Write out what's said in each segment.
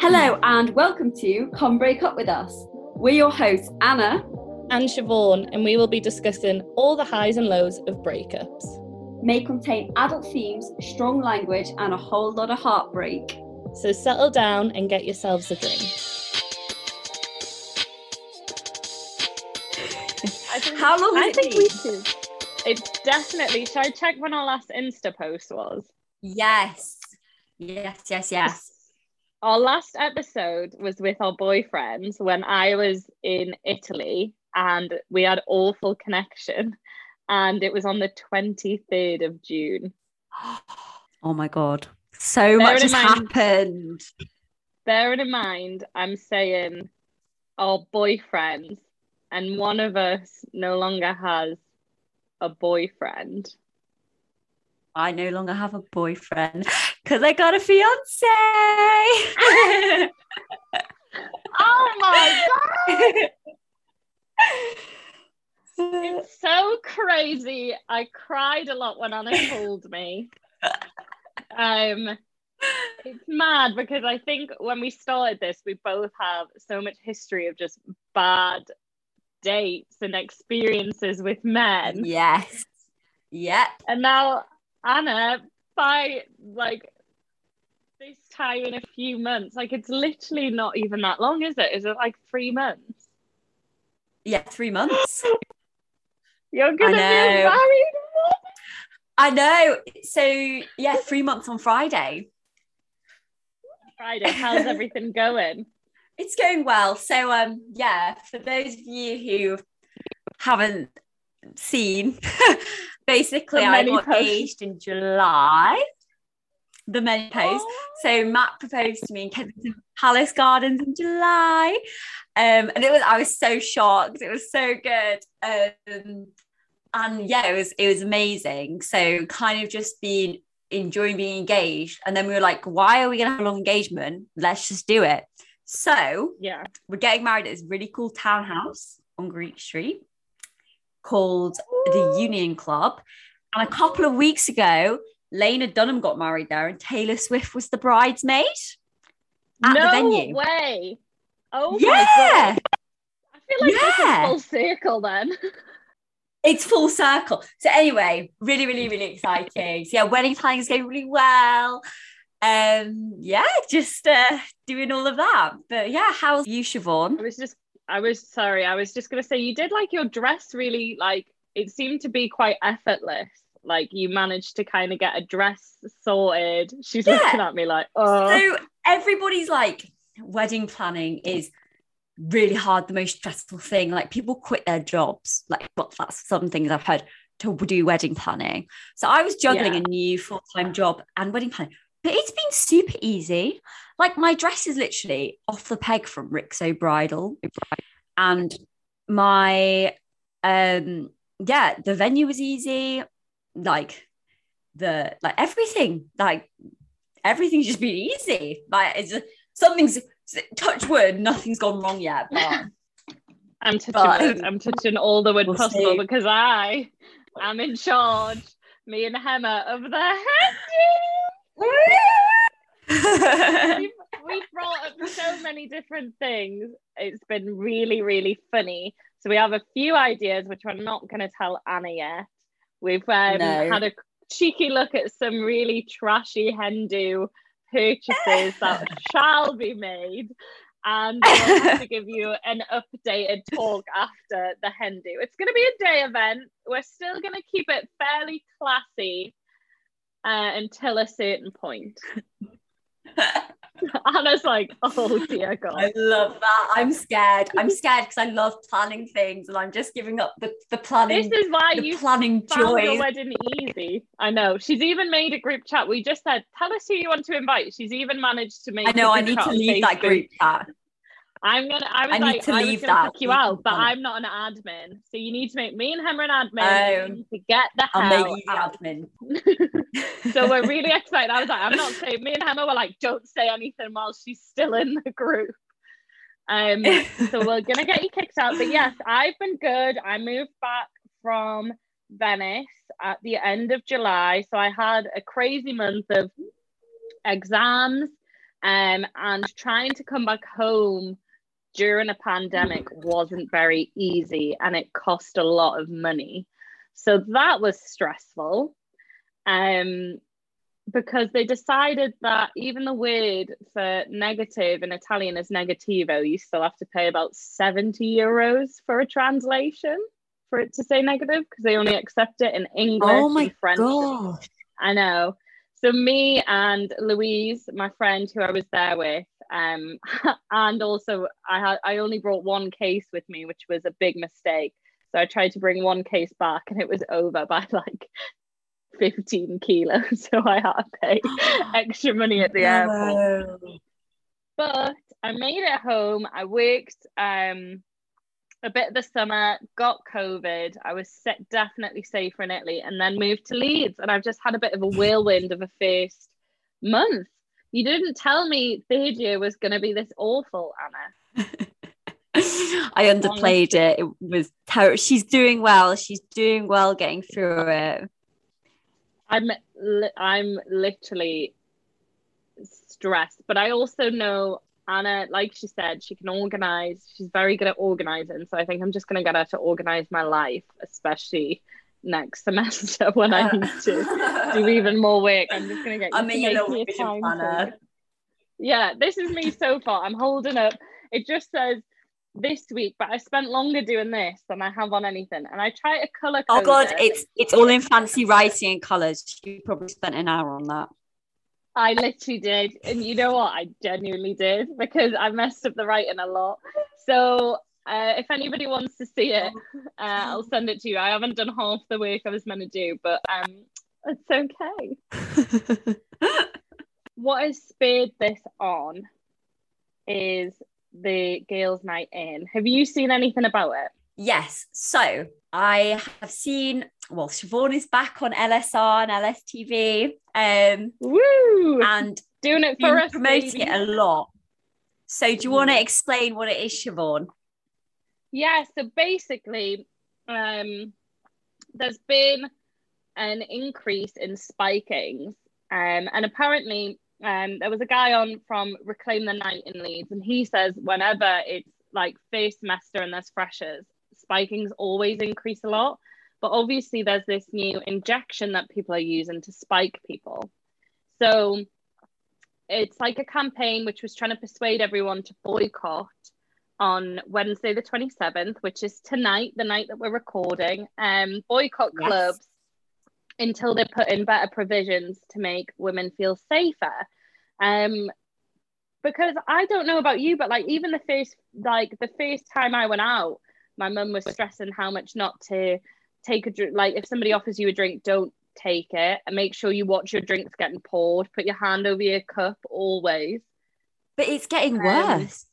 Hello and welcome to Come Break Up With Us. We're your hosts, Anna and Siobhan, and we will be discussing all the highs and lows of breakups. May contain adult themes, strong language, and a whole lot of heartbreak. So settle down and get yourselves a drink. How long I think we should. It's definitely. Should I check when our last Insta post was? Yes. Yes, yes, yes. Our last episode was with our boyfriends when I was in Italy and we had awful connection. And it was on the 23rd of June. Oh my God. So bearing much has mind, happened. Bearing in mind, I'm saying our boyfriends, and one of us no longer has a boyfriend. I no longer have a boyfriend because I got a fiance. oh my god! it's so crazy. I cried a lot when Anna told me. Um, it's mad because I think when we started this, we both have so much history of just bad dates and experiences with men. Yes. Yeah. And now Anna, by like this time in a few months, like it's literally not even that long, is it? Is it like three months? Yeah, three months. You're gonna be married. I know. So yeah, three months on Friday. Friday. How's everything going? It's going well. So um yeah, for those of you who haven't seen, basically I got engaged in July. The many posts. Oh. So Matt proposed to me in Kensington Palace Gardens in July. Um, and it was I was so shocked. It was so good. Um, and yeah, it was it was amazing. So kind of just being enjoying being engaged. And then we were like, why are we gonna have a long engagement? Let's just do it. So yeah, we're getting married at this really cool townhouse on Greek Street called the Union Club. And a couple of weeks ago, Lena Dunham got married there, and Taylor Swift was the bridesmaid at no the venue. way. Oh yeah. I feel like yeah. this is full circle then. it's full circle. So anyway, really, really, really exciting. So yeah, wedding planning is going really well. Um, yeah, just uh, doing all of that. But yeah, how's you, Siobhan? I was just, I was sorry, I was just gonna say you did like your dress really like it seemed to be quite effortless. Like you managed to kind of get a dress sorted. She's yeah. looking at me like, oh. So everybody's like, wedding planning is really hard, the most stressful thing. Like people quit their jobs. Like, that's some things I've heard to do wedding planning. So I was juggling yeah. a new full time job and wedding planning, but it's been super easy. Like my dress is literally off the peg from Rixo Bridal, and my um yeah, the venue was easy. Like the like everything, like everything's just been easy. Like it's just, something's touch wood, nothing's gone wrong yet. But I'm touching but, wood. I'm touching all the wood we'll possible see. because I am in charge. Me and Hema of the head. we've, we've brought up so many different things. It's been really, really funny. So we have a few ideas which we're not going to tell Anna yet. We've um, no. had a cheeky look at some really trashy hen do purchases that shall be made. And we'll have to give you an updated talk after the hen do. It's going to be a day event. We're still going to keep it fairly classy uh, until a certain point. Anna's like, oh dear God. I love that. I'm scared. I'm scared because I love planning things and I'm just giving up the, the planning. This is why you planning joy. wedding easy. I know. She's even made a group chat. We just said, tell us who you want to invite. She's even managed to make I know I need to leave that group chat. I'm gonna. I was I like, I was gonna pick you out, but I'm not an admin, so you need to make me and Hemmer an admin um, to get the I'll make you admin. so we're really excited. I was like, I'm not saying. Me and Hemmer were like, don't say anything while she's still in the group. Um, so we're gonna get you kicked out. But yes, I've been good. I moved back from Venice at the end of July, so I had a crazy month of exams Um, and trying to come back home during a pandemic wasn't very easy and it cost a lot of money. So that was stressful. Um, because they decided that even the word for negative in Italian is negativo, you still have to pay about 70 euros for a translation for it to say negative because they only accept it in English oh my and French. God. I know. So me and Louise, my friend who I was there with, um, and also I had I only brought one case with me, which was a big mistake. So I tried to bring one case back and it was over by like 15 kilos. So I had to pay extra money at the airport. But I made it home. I worked um a bit of the summer, got COVID. I was set, definitely safer in Italy and then moved to Leeds. And I've just had a bit of a whirlwind of a first month. You didn't tell me third year was going to be this awful, Anna. I underplayed it. It was terrible. She's doing well. She's doing well getting through it. I'm li- I'm literally stressed, but I also know Anna, like she said, she can organize. She's very good at organizing. So I think I'm just going to get her to organize my life, especially next semester when I need to do even more work. I'm just going to get. I mean, you know, time planner. Yeah, this is me so far. I'm holding up. It just says this week, but I spent longer doing this than I have on anything. And I try to color. Oh God, it. it's it's all in fancy writing and colors. You probably spent an hour on that. I literally did, and you know what? I genuinely did because I messed up the writing a lot. So uh, if anybody wants to see it, uh, I'll send it to you. I haven't done half the work I was meant to do, but um, it's okay. what has spurred this on is the girls' night in. Have you seen anything about it? Yes. So I have seen, well, Siobhan is back on LSR and LSTV. Um, Woo! And doing it for us. Promoting baby. it a lot. So do you want to explain what it is, Siobhan? Yeah, so basically, um, there's been an increase in spikings. Um, and apparently um, there was a guy on from Reclaim the Night in Leeds, and he says whenever it's like first semester and there's freshers, spikings always increase a lot. But obviously, there's this new injection that people are using to spike people. So it's like a campaign which was trying to persuade everyone to boycott on Wednesday, the 27th, which is tonight, the night that we're recording. Um, boycott yes. clubs until they put in better provisions to make women feel safer. Um, because I don't know about you, but like even the first like the first time I went out, my mum was stressing how much not to take a drink. Like if somebody offers you a drink, don't take it, and make sure you watch your drinks getting poured. Put your hand over your cup always. But it's getting um, worse.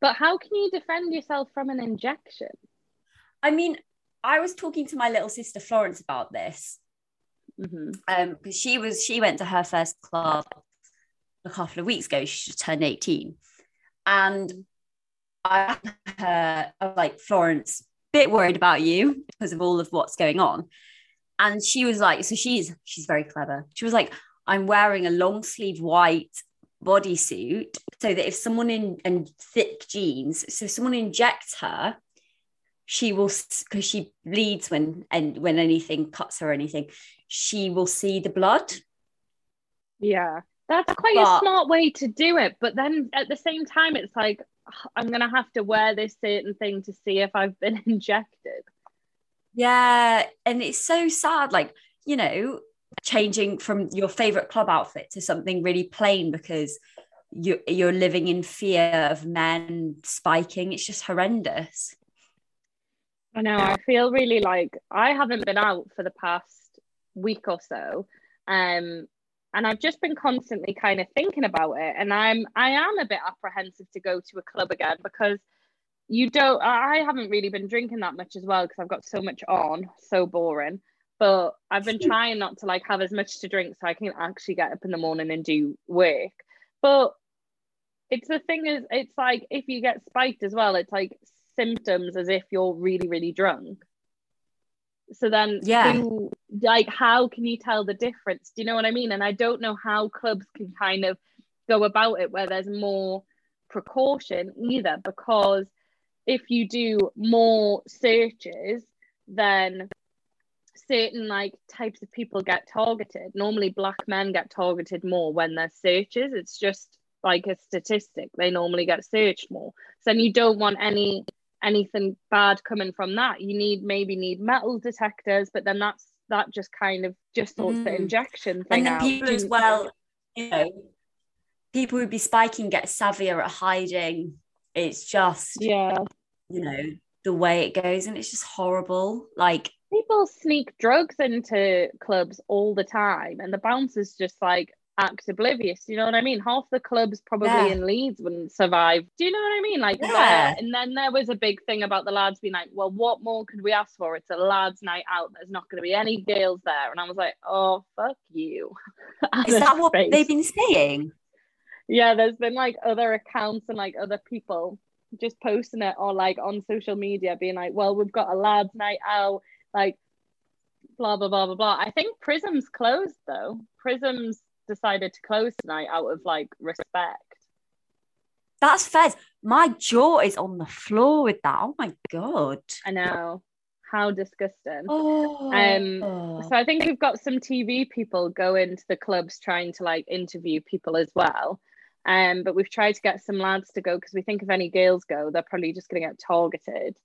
But how can you defend yourself from an injection? I mean, I was talking to my little sister Florence about this. Mm-hmm. Um, because she was she went to her first club a couple of weeks ago. She just turned 18. And I her I was like, Florence, bit worried about you because of all of what's going on. And she was like, so she's she's very clever. She was like, I'm wearing a long sleeve white bodysuit so that if someone in and thick jeans, so if someone injects her, she will because she bleeds when and when anything cuts her or anything she will see the blood. Yeah that's quite but, a smart way to do it but then at the same time it's like i'm gonna have to wear this certain thing to see if i've been injected. Yeah and it's so sad like you know changing from your favorite club outfit to something really plain because you you're living in fear of men spiking it's just horrendous I know. I feel really like I haven't been out for the past week or so. Um, and I've just been constantly kind of thinking about it. And I'm I am a bit apprehensive to go to a club again because you don't I haven't really been drinking that much as well because I've got so much on, so boring. But I've been trying not to like have as much to drink so I can actually get up in the morning and do work. But it's the thing is it's like if you get spiked as well, it's like symptoms as if you're really, really drunk. So then, yeah, who, like, how can you tell the difference? Do you know what I mean? And I don't know how clubs can kind of go about it where there's more precaution either because if you do more searches then certain like types of people get targeted. Normally black men get targeted more when there's searches. It's just like a statistic. They normally get searched more. So then you don't want any anything bad coming from that. You need maybe need metal detectors but then that's that just kind of just sorts mm. the injection thing and then out. people as well you know people would be spiking get savvier at hiding. It's just yeah. you know the way it goes and it's just horrible. Like people sneak drugs into clubs all the time and the bouncers just like act oblivious you know what i mean? Half the clubs probably yeah. in leeds wouldn't survive. Do you know what i mean? Like yeah. and then there was a big thing about the lads being like well what more could we ask for? It's a lads night out. There's not going to be any girls there. And i was like oh fuck you. Is that what they've been saying? Yeah there's been like other accounts and like other people just posting it or like on social media being like well we've got a lads night out like blah blah blah blah blah i think Pryzm's closed though Pryzm's decided to close tonight out of like respect. That's fair. My jaw is on the floor with that. Oh my god. I know. How disgusting. Oh. Um so I think we've got some TV people going to the clubs trying to like interview people as well. Um, but we've tried to get some lads to go because we think if any girls go, they're probably just gonna get targeted.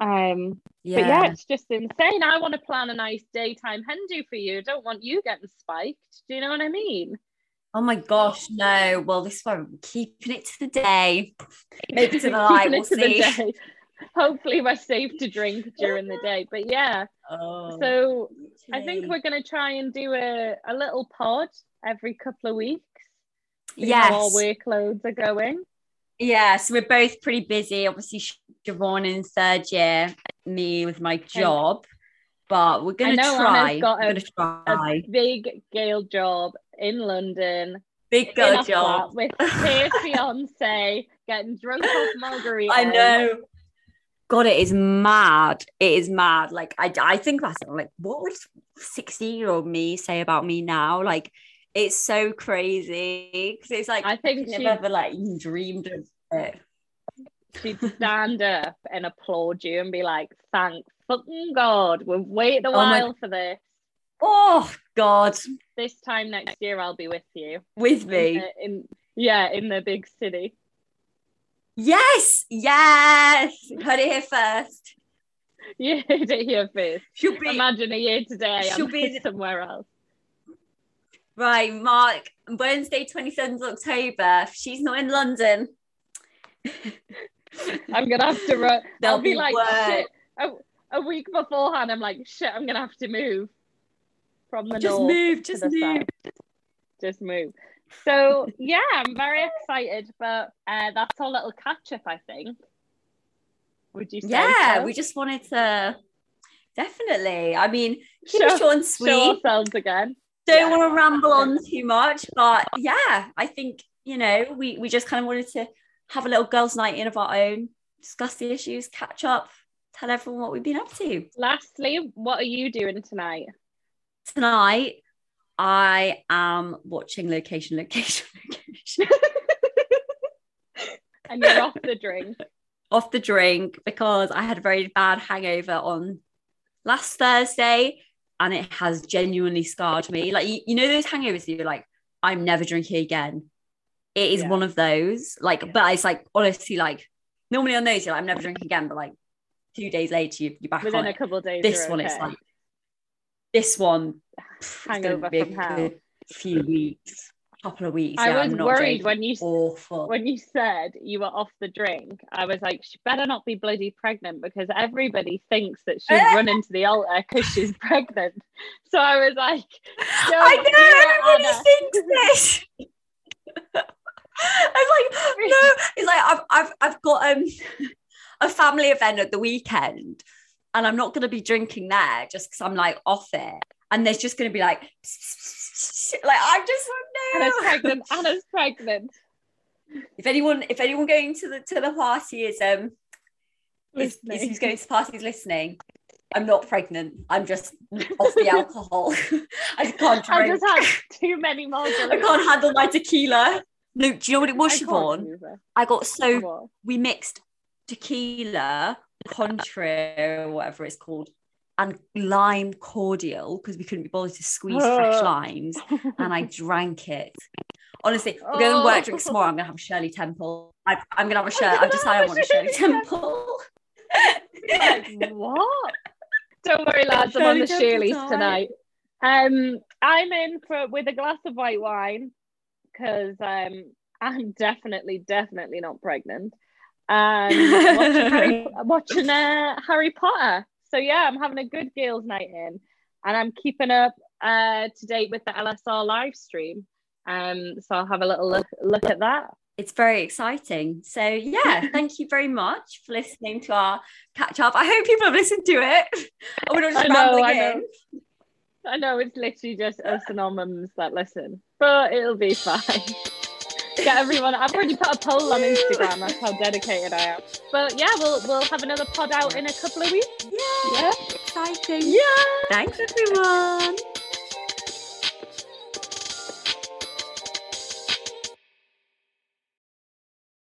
Um, yeah. But yeah, it's just insane. I want to plan a nice daytime hen do for you. I don't want you getting spiked. Do you know what I mean? Oh my gosh, no. Well, this one, keeping it to the day. Maybe to the night, we'll see. Hopefully, we're safe to drink during the day. But yeah, oh, so I think we're going to try and do a, a little pod every couple of weeks. Yes. Our workloads are going. Yeah, so we're both pretty busy. Obviously, Siobhan in third year, me with my job, but we're gonna try. Anna's got a, try. a big Gail job in London. Big girl job with her fiance getting drunk off margarita. I know. God, it is mad. It is mad. Like I, I think that's like what would sixty year old me say about me now? Like it's so crazy because it's like I think she never like dreamed of it. She'd stand up and applaud you and be like, "Thank fucking God, we've waited a oh while my... for this." Oh God! This time next year, I'll be with you. With me? In, the, in yeah, in the big city. Yes, yes. Heard it here first. You heard it here first. She'll be. Imagine a year today. She'll I'm be somewhere else. Right, Mark, Wednesday, 27th October. She's not in London. I'm gonna have to run. I'll be, be like shit. A, a, week beforehand, I'm like, shit, I'm gonna have to move from the just north. Move, just move. Just move. So yeah, I'm very excited, but uh, that's our little catch up, I think. Would you say? Yeah, so? we just wanted to definitely. I mean, keep show, it short and sweet. Show ourselves again don't want to ramble on too much, but yeah, I think you know we we just kind of wanted to have a little girls' night in of our own, discuss the issues, catch up, tell everyone what we've been up to. Lastly, what are you doing tonight? Tonight, I am watching location, location, location. and you're off the drink. Off the drink because I had a very bad hangover on last Thursday and it has genuinely scarred me. Like you, you know those hangovers you're like, I'm never drinking again. It is yeah. one of those. Like, yeah. but it's like honestly, like normally on those you're like, I'm never drinking again, but like two days later you, you're back within on a couple of days. This one okay. is like this one hangover from hell. few weeks couple of weeks. I yeah, was worried when you awful. when you said you were off the drink. I was like, she better not be bloody pregnant because everybody thinks that she's run into the altar because she's pregnant. So I was like, I know everybody thinks this. I'm like, no, it's like I've I've I've got um a family event at the weekend and I'm not gonna be drinking there just because I'm like off it. And there's just gonna be like like I'm just no. Anna's pregnant. Anna's pregnant. If anyone, if anyone going to the to the party is um is, is who's going to the party is listening, I'm not pregnant. I'm just off the alcohol. I can't drink. I just had too many margaritas. I can't handle my tequila. No, do you know what it was, I Siobhan? I got so we mixed tequila, Cointreau, or whatever it's called, and lime cordial because we couldn't be bothered to squeeze fresh limes, and I drank it. Honestly, we're going to work drinks tomorrow. I'm going to have a Shirley Temple. I, I'm going to have a Shirley. I've decided I want a Shirley Temple. Like, what? Don't worry, lads. I'm on the Temple Shirley's time. tonight. Um, I'm in for with a glass of white wine because um, I'm definitely, definitely not pregnant. And watching, Harry, watching uh, Harry Potter. So yeah, I'm having a good girls' night in, and I'm keeping up uh, to date with the LSR live stream. Um, so I'll have a little look look at that. it's very exciting. So yeah, thank you very much for listening to our catch up. I hope people have listened to it. I we're not just I know, I know. I know it's literally just us and our mums that listen, but it'll be fine. Get everyone. I've already put a poll on Instagram. That's how dedicated I am. But yeah, we'll we'll have another pod out in a couple of weeks. Yeah, Yeah. exciting. Yeah. Thanks everyone.